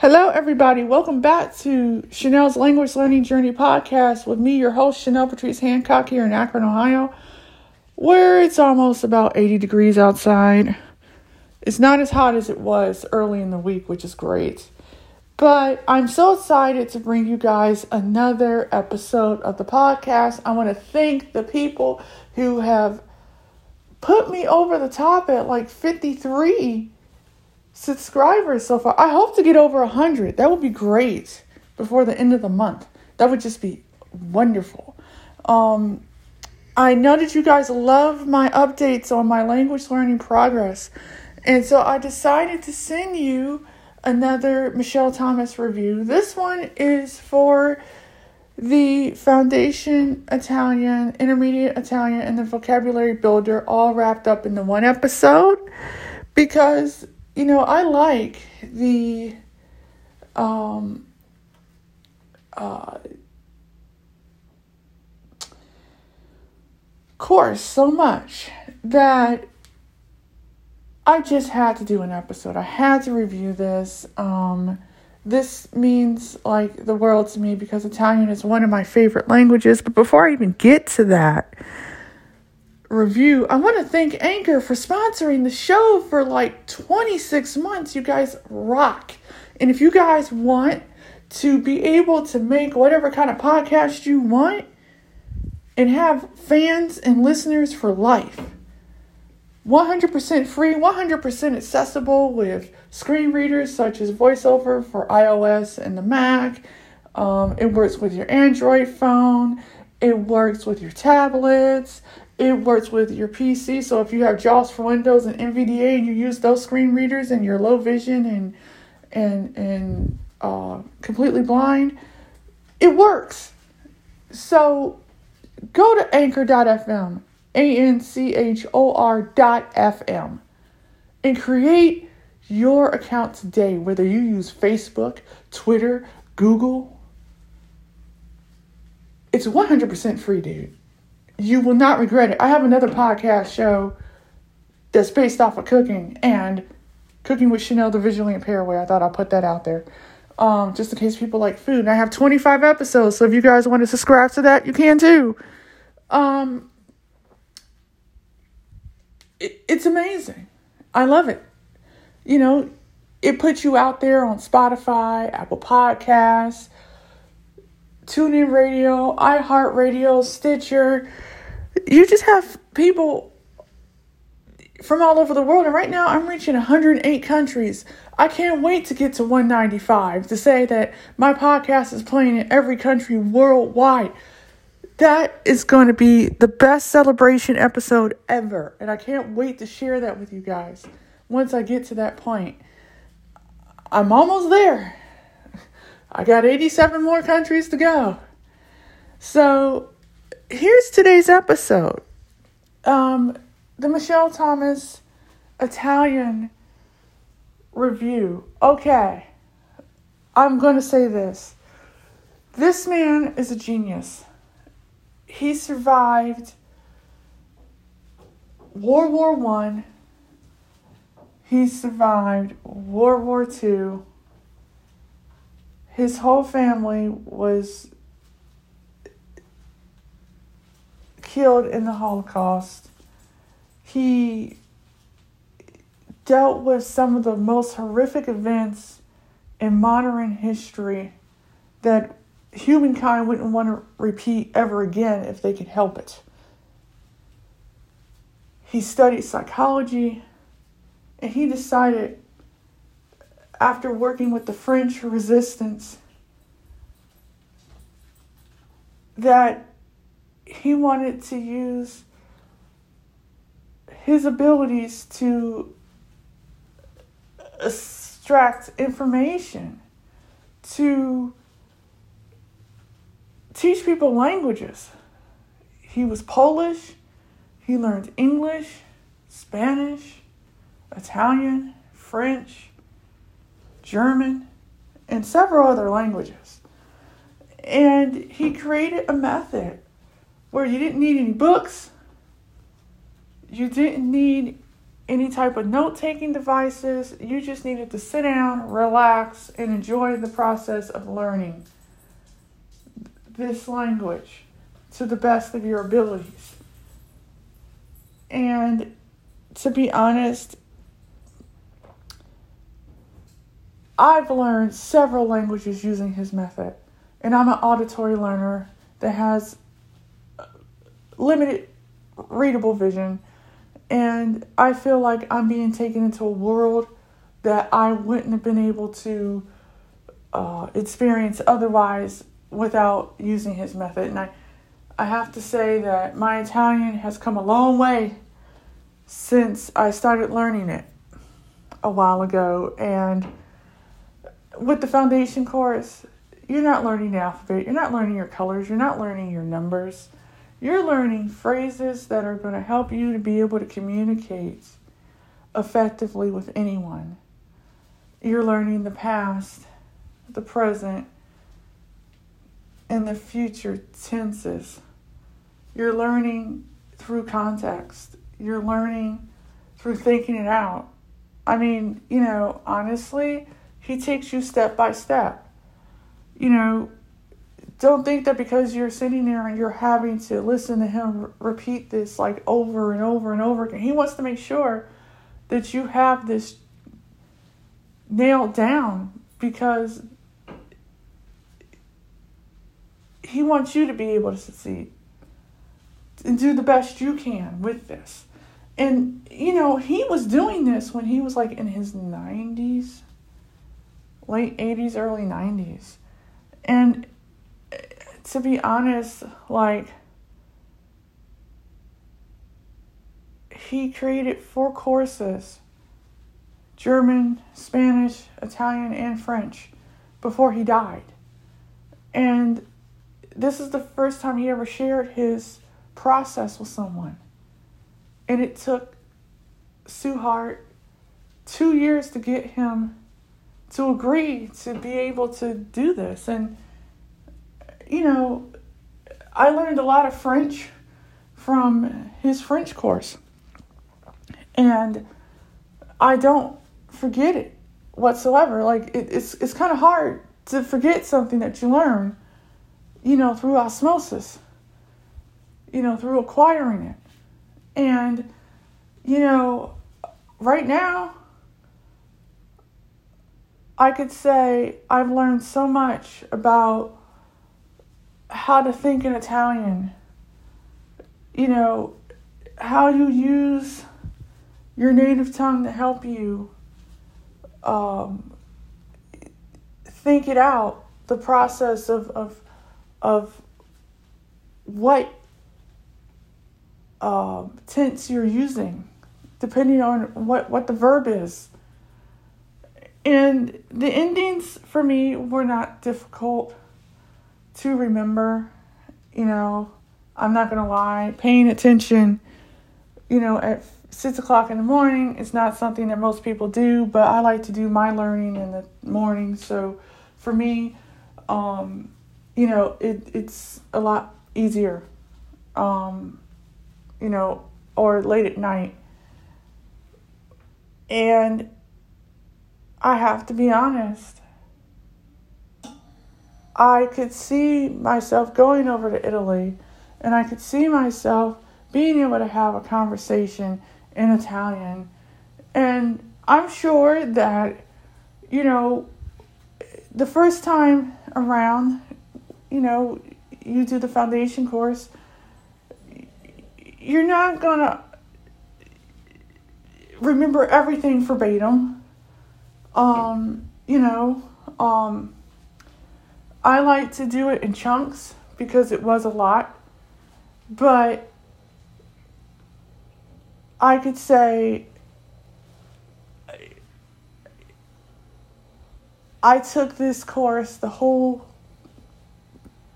Hello, everybody. Welcome back to Chenell's Language Learning Journey podcast with me, your host, Chenell Patrice Hancock, here in Akron, Ohio, where it's almost about 80 degrees outside. It's not as hot as it was early in the week, which is great. But I'm so excited to bring you guys another episode of the podcast. I want to thank the people who have put me over the top at like 53 subscribers so far. I hope to get over 100. That would be great before the end of the month. That would just be wonderful. Um, I know that you guys love my updates on my language learning progress. And so I decided to send you another Michel Thomas review. This one is for the Foundation Italian, Intermediate Italian, and the Vocabulary Builder all wrapped up in the one episode because you know, I like the um, uh, course so much that I just had to do an episode. I had to review this. Um, this means like the world to me because Italian is one of my favorite languages. But before I even get to that, review. I want to thank Anchor for sponsoring the show for like 26 months. You guys rock. And if you guys want to be able to make whatever kind of podcast you want and have fans and listeners for life, 100% free, 100% accessible with screen readers such as VoiceOver for iOS and the Mac. Um, it works with your Android phone. It works with your tablets. It works with your PC. So if you have JAWS for Windows and NVDA and you use those screen readers and you're low vision and and and uh, completely blind, it works. So go to anchor.fm, A N C H O R dot FM, and create your account today, whether you use Facebook, Twitter, Google. It's 100% free, dude you will not regret it. I have another podcast show that's based off of cooking and cooking with Chenell the visually impaired way. I thought I'd put that out there. Um, just in case people like food. And I have 25 episodes, so if you guys want to subscribe to that, you can too. Um, it, it's amazing. I love it. You know, it puts you out there on Spotify, Apple Podcasts, TuneIn Radio, iHeartRadio, Stitcher, you just have people from all over the world. And right now, I'm reaching 108 countries. I can't wait to get to 195 to say that my podcast is playing in every country worldwide. That is going to be the best celebration episode ever. And I can't wait to share that with you guys once I get to that point. I'm almost there. I got 87 more countries to go. So here's today's episode. Um, the Michel Thomas Italian review. Okay, I'm going to say this. This man is a genius. He survived World War One. He survived World War Two. His whole family was killed in the Holocaust. He dealt with some of the most horrific events in modern history that humankind wouldn't want to repeat ever again if they could help it. He studied psychology and he decided, after working with the French resistance, that he wanted to use his abilities to extract information, to teach people languages. He was Polish, he learned English, Spanish, Italian, French, German, and several other languages. And he created a method where you didn't need any books, you didn't need any type of note taking devices. You just needed to sit down, relax, and enjoy the process of learning this language to the best of your abilities. And to be honest, I've learned several languages using his method. And I'm an auditory learner that has limited readable vision. And I feel like I'm being taken into a world that I wouldn't have been able to uh, experience otherwise without using his method. And I, I have to say that my Italian has come a long way since I started learning it a while ago. And with the foundation course, you're not learning the alphabet, you're not learning your colors, you're not learning your numbers. You're learning phrases that are going to help you to be able to communicate effectively with anyone. You're learning the past, the present, and the future tenses. You're learning through context. You're learning through thinking it out. I mean, you know, honestly, he takes you step by step. You know, don't think that because you're sitting there and you're having to listen to him repeat this like over and over and over again. He wants to make sure that you have this nailed down because he wants you to be able to succeed and do the best you can with this. And you know, he was doing this when he was like in his 90s, late 80s, early 90s. And to be honest, like he created four courses German, Spanish, Italian, and French before he died. And this is the first time he ever shared his process with someone. And it took Sue Hart two years to get him to agree to be able to do this. And you know, I learned a lot of French from his French course. And I don't forget it whatsoever. Like it, it's it's kind of hard to forget something that you learn, you know, through osmosis, you know, through acquiring it. And, you know, right now, I could say I've learned so much about how to think in Italian. You know, how you use your native tongue to help you um, think it out, the process of, of, of what uh, tense you're using, depending on what, what the verb is. And the endings for me were not difficult to remember, you know, I'm not going to lie, paying attention, you know, at six o'clock in the morning is not something that most people do, but I like to do my learning in the morning. So for me, um, you know, it, it's a lot easier, um, you know, or late at night. And I have to be honest, I could see myself going over to Italy and I could see myself being able to have a conversation in Italian. And I'm sure that, you know, the first time around, you know, you do the foundation course, you're not going to remember everything verbatim. Um, you know, um, I like to do it in chunks because it was a lot. But I could say I took this course, the whole,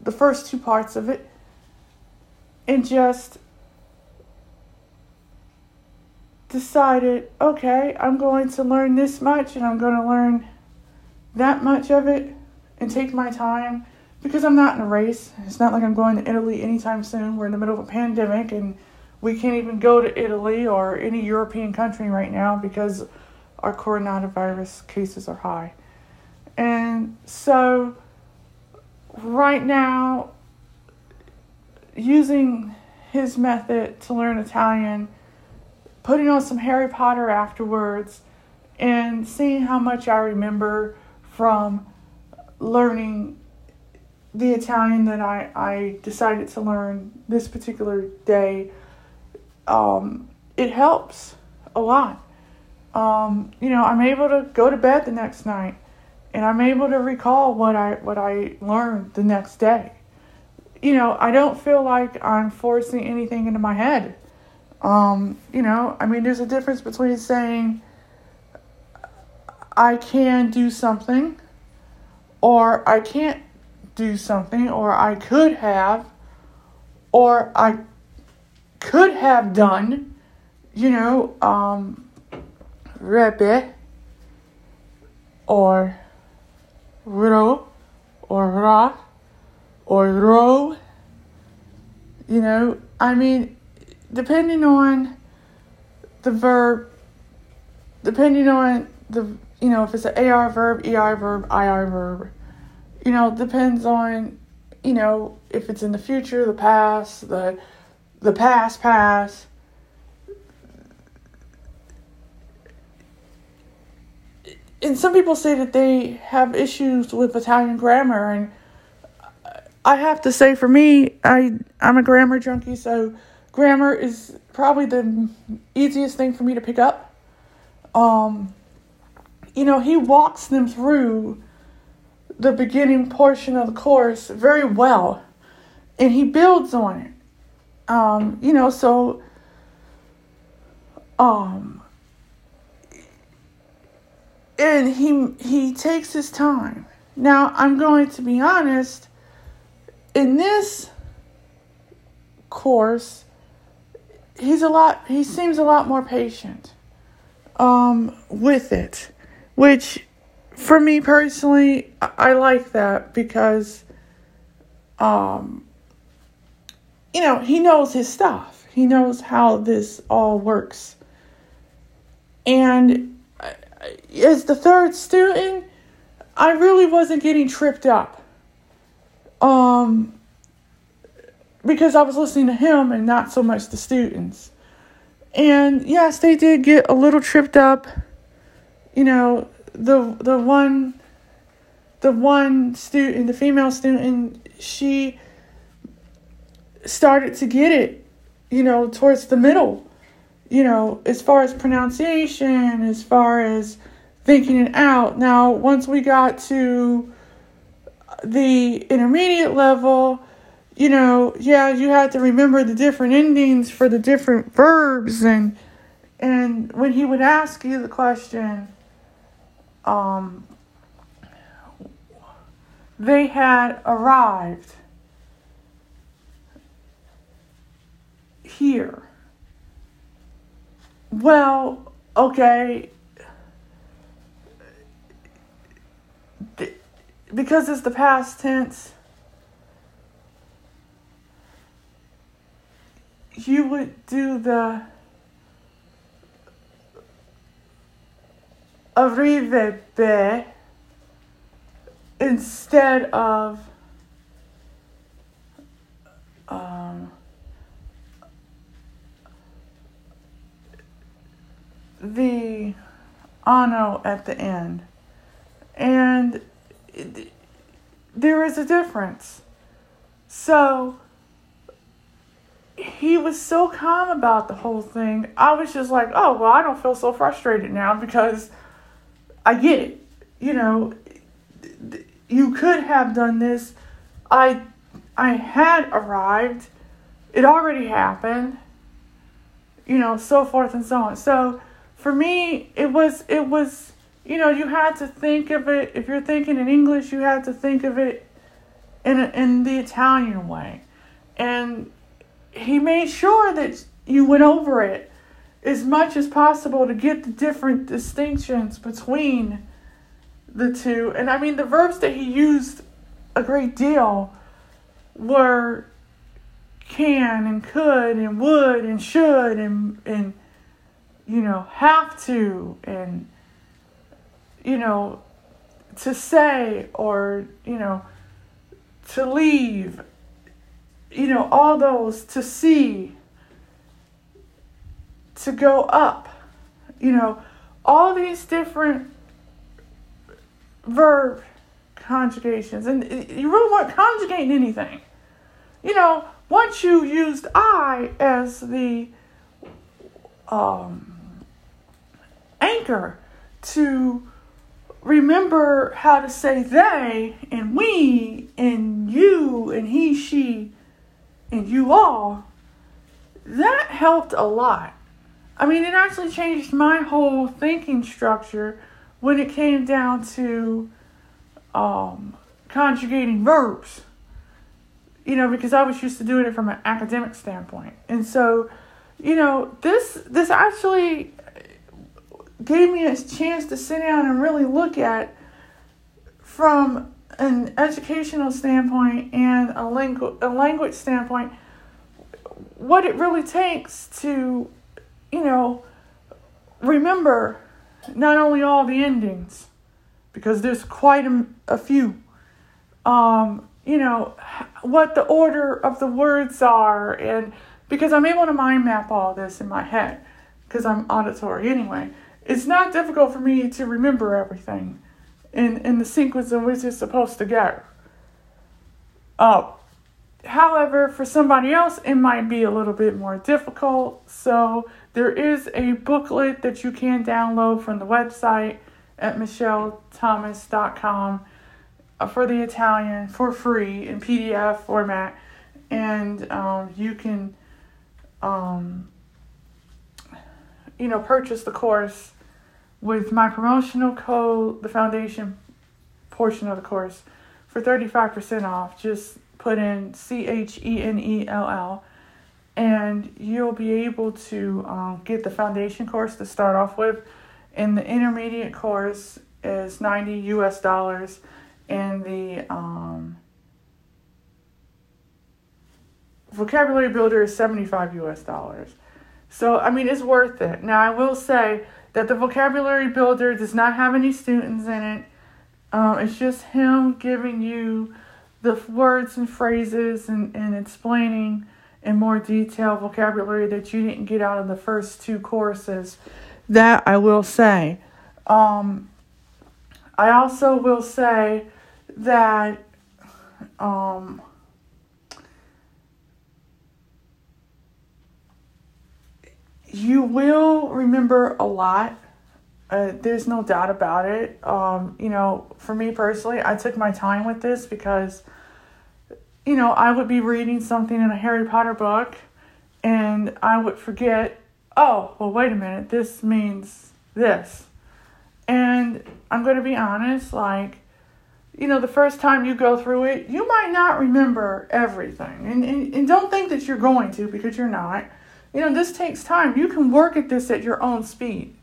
the first two parts of it, and just decided, okay, I'm going to learn this much and I'm going to learn that much of it and take my time because I'm not in a race. It's not like I'm going to Italy anytime soon. We're in the middle of a pandemic and we can't even go to Italy or any European country right now because our coronavirus cases are high. And so, right now, using his method to learn Italian, putting on some Harry Potter afterwards, and seeing how much I remember from learning the Italian that I, I decided to learn this particular day, um, it helps a lot. Um, you know, I'm able to go to bed the next night and I'm able to recall what I what I learned the next day. You know, I don't feel like I'm forcing anything into my head. Um, you know, I mean there's a difference between saying I can do something or I can't do something or I could have or I could have done, you know, um Rebbe or Ro or Ra or Ro. You know, I mean, depending on the verb, depending on the, you know, if it's an AR verb, ER verb, IR verb, you know, depends on, you know, if it's in the future, the past, the, the past, past. And some people say that they have issues with Italian grammar, and I have to say, for me, I I'm a grammar junkie, so grammar is probably the easiest thing for me to pick up. Um, you know, he walks them through the beginning portion of the course very well, and he builds on it. Um, you know, so um and he he takes his time. Now, I'm going to be honest, in this course, he's a lot he seems a lot more patient um with it, which for me personally, I, I like that because um you know, he knows his stuff. He knows how this all works. And as the third student, I really wasn't getting tripped up. Um, because I was listening to him and not so much the students. And yes, they did get a little tripped up. You know, the the one the one student, the female student, she started to get it, you know, towards the middle you know, as far as pronunciation, as far as thinking it out. Now, once we got to the intermediate level, you know, yeah, you had to remember the different endings for the different verbs and and when he would ask you the question, um, they had arrived here well, okay. Because it's the past tense, you would do the arrivebe instead of um, the ano at the end. And there is a difference. So he was so calm about the whole thing. I was just like, oh, well, I don't feel so frustrated now because I get it. You know, you could have done this. I I had arrived. It already happened. You know, so forth and so on. So for me, it was it was you know you had to think of it. If you're thinking in English, you had to think of it in in the Italian way, and he made sure that you went over it as much as possible to get the different distinctions between the two. And I mean, the verbs that he used a great deal were can and could and would and should and and you know have to and you know to say or you know to leave you know all those to see to go up you know all these different verb conjugations. And you really weren't conjugating anything. You know once you used I as the um, anchor to remember how to say they and we and you and he, she, and you all, that helped a lot. I mean, it actually changed my whole thinking structure when it came down to um, conjugating verbs you know, because I was used to doing it from an academic standpoint. And so, you know, this this actually gave me a chance to sit down and really look at from an educational standpoint and a language a language standpoint what it really takes to, you know, remember not only all the endings because there's quite a, a few um, you know, what the order of the words are, and because I'm able to mind map all this in my head, because I'm auditory anyway, it's not difficult for me to remember everything in, in the sequence in which it's supposed to go. Uh, however, for somebody else, it might be a little bit more difficult. So there is a booklet that you can download from the website at michelthomas.com uh, for the Italian for free in PDF format, and um, you can, um, you know, purchase the course with my promotional code, the foundation portion of the course, for 35% off. Just put in C H E N E L L, and you'll be able to um, get the foundation course to start off with. And the intermediate course is 90 US dollars and the um, vocabulary builder is 75 US dollars. So, I mean, it's worth it. Now, I will say that the vocabulary builder does not have any students in it. Um, it's just him giving you the words and phrases and, and explaining in more detail vocabulary that you didn't get out of the first two courses. That I will say. Um, I also will say that um, you will remember a lot. Uh, there's no doubt about it. Um, you know, for me personally, I took my time with this because, you know, I would be reading something in a Harry Potter book and I would forget, oh, well, wait a minute, this means this. And I'm going to be honest, like, you know, the first time you go through it, you might not remember everything. And, and, and don't think that you're going to because you're not. You know, this takes time. You can work at this at your own speed.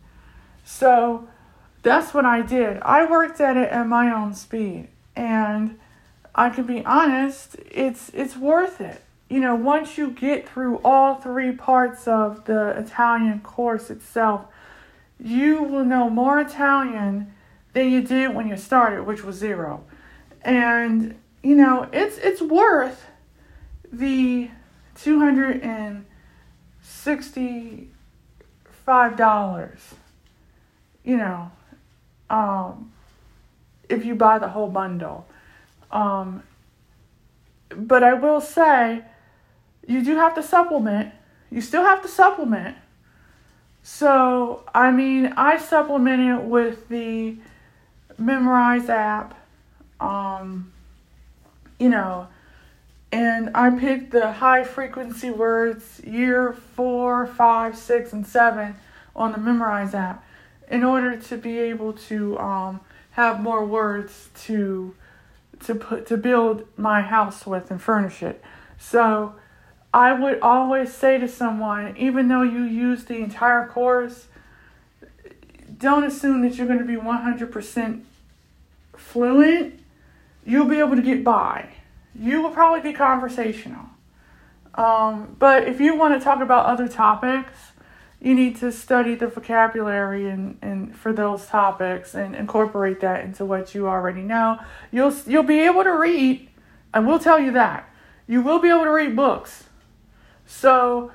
So that's what I did. I worked at it at my own speed. And I can be honest, it's it's worth it. You know, once you get through all three parts of the Italian course itself, you will know more Italian than you did when you started, which was zero. And you know, it's it's worth the two hundred and sixty five dollars. You know, um, if you buy the whole bundle. Um, but I will say, you do have to supplement. You still have to supplement. So, I mean, I supplement it with the Memrise app. Um, you know, and I picked the high frequency words year four, five, six, and seven on the Memrise app in order to be able to um, have more words to to put to build my house with and furnish it. So I would always say to someone, even though you use the entire course, don't assume that you're going to be 100% fluent, you'll be able to get by. You will probably be conversational. Um, but if you want to talk about other topics, you need to study the vocabulary and, and for those topics and incorporate that into what you already know. You'll you'll be able to read, I will tell you that. You will be able to read books. So,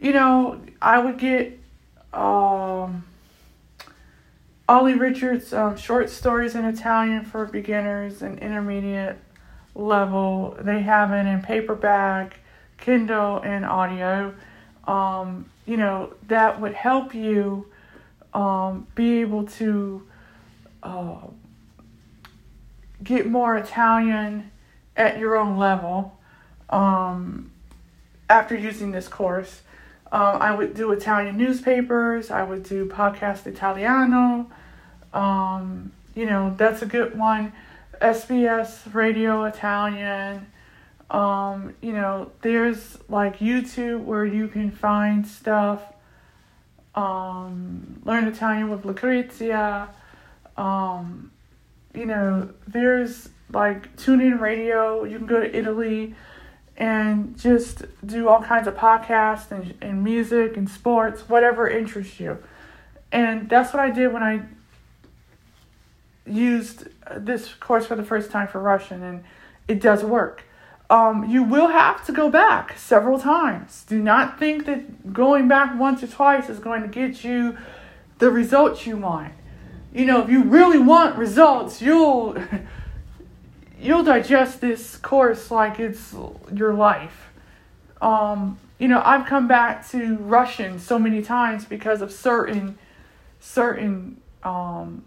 you know, I would get um, Olly Richards' um, short stories in Italian for beginners and intermediate level. They have it in paperback, Kindle, and audio. Um, you know, that would help you um, be able to uh, get more Italian at your own level um, after using this course. Um, I would do Italian newspapers. I would do podcast Italiano. Um, you know, that's a good one. SBS Radio Italian. Um, you know, there's like YouTube where you can find stuff. Um, learn Italian with Lucrezia. Um, you know, there's like tune in radio. You can go to Italy and just do all kinds of podcasts and, and music and sports, whatever interests you. And that's what I did when I used this course for the first time for Russian, and it does work um, you will have to go back several times. Do not think that going back once or twice is going to get you the results you want. You know, if you really want results, you'll you'll digest this course like it's your life. Um, you know, I've come back to Russian so many times because of certain certain um,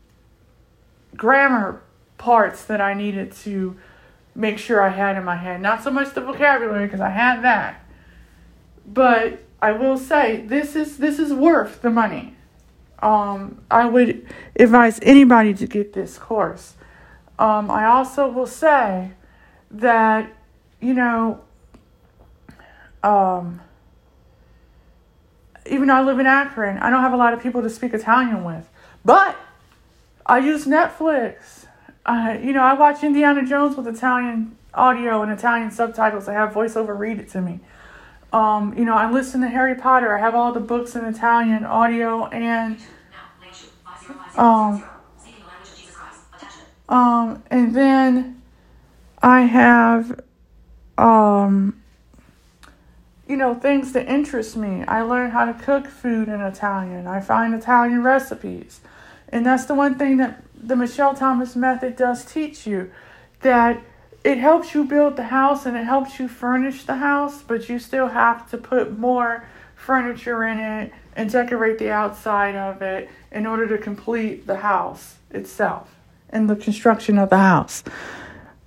grammar parts that I needed to make sure I had in my head. Not so much the vocabulary because I had that. But I will say this is this is worth the money. Um, I would advise anybody to get this course. Um, I also will say that you know um, even though I live in Akron, I don't have a lot of people to speak Italian with. But I use Netflix uh, you know, I watch Indiana Jones with Italian audio and Italian subtitles. I have voiceover read it to me. Um, you know, I listen to Harry Potter. I have all the books in Italian audio and um, um, and then I have um, you know, things that interest me. I learn how to cook food in Italian. I find Italian recipes. And that's the one thing that the Michel Thomas method does teach you that it helps you build the house and it helps you furnish the house, but you still have to put more furniture in it and decorate the outside of it in order to complete the house itself and the construction of the house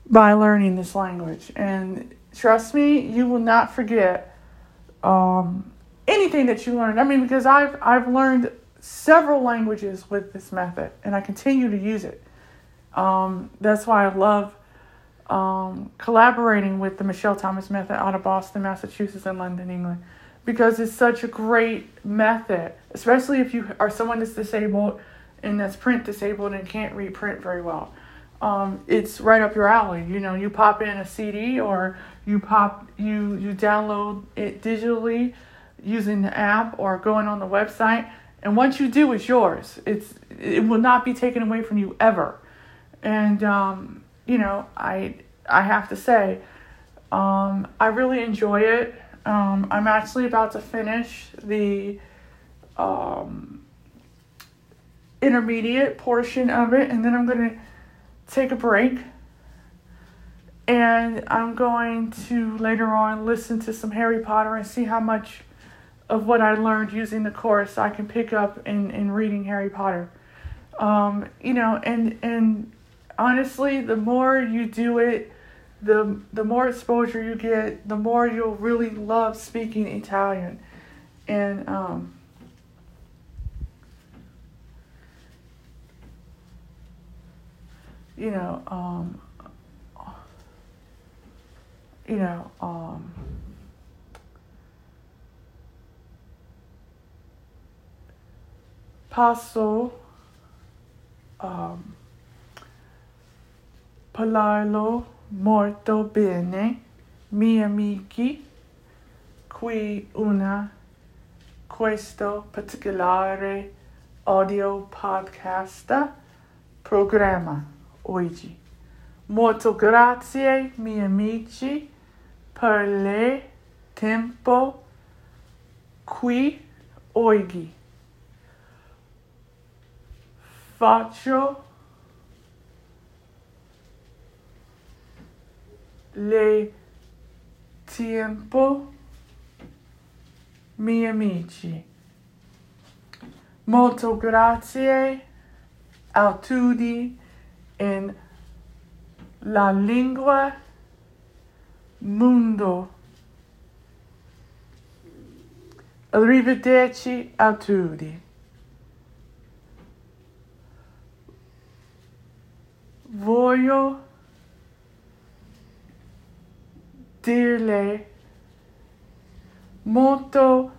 by learning this language. And trust me, you will not forget um, anything that you learned. I mean, because I've I've learned several languages with this method, and I continue to use it. Um, that's why I love um, collaborating with the Michel Thomas method out of Boston, Massachusetts, and London, England, because it's such a great method, especially if you are someone that's disabled and that's print disabled and can't read print very well. Um, it's right up your alley. You know, you pop in a CD or you pop you you download it digitally using the app or going on the website and once you do, it's yours. It's it will not be taken away from you ever. And um, you know, I I have to say, um, I really enjoy it. Um, I'm actually about to finish the um, intermediate portion of it, and then I'm gonna take a break. And I'm going to later on listen to some Harry Potter and see how much of what I learned using the course I can pick up in, in reading Harry Potter. Um, you know, and and honestly, the more you do it, the the more exposure you get, the more you'll really love speaking Italian. And um, you know, um, you know, um, passo um, parlarlo molto bene, miei amici, qui una questo particolare audio podcast programma oggi. Molto grazie, miei amici, per il tempo qui oggi. Faccio le tempo miei amici. Molto grazie a tutti in la lingua mondo. Arrivederci a tutti. Voglio dirle molto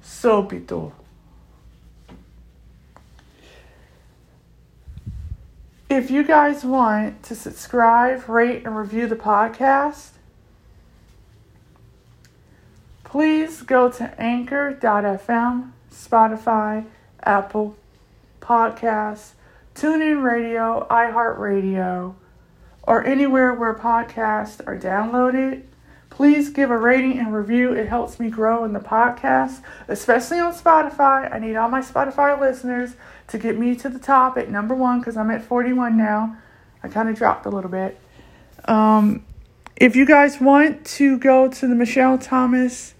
subito. If you guys want to subscribe, rate, and review the podcast, please go to anchor.fm, Spotify, Apple Podcasts, TuneIn Radio, iHeartRadio, or anywhere where podcasts are downloaded. Please give a rating and review. It helps me grow in the podcast, especially on Spotify. I need all my Spotify listeners to get me to the top at number one because I'm at 41 now. I kind of dropped a little bit. Um, if you guys want to go to the Michel Thomas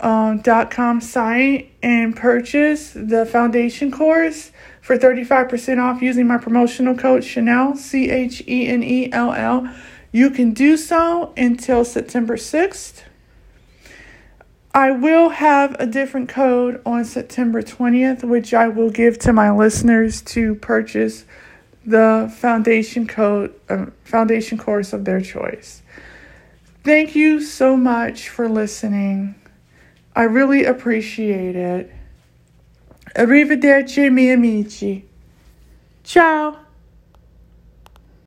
um, dot com site and purchase the foundation course for 35% off using my promotional code Chenell, C H E N E L L. You can do so until September 6th. I will have a different code on September 20th, which I will give to my listeners to purchase the foundation code uh, foundation course of their choice. Thank you so much for listening. I really appreciate it. Arrivederci, miei amici. Ciao.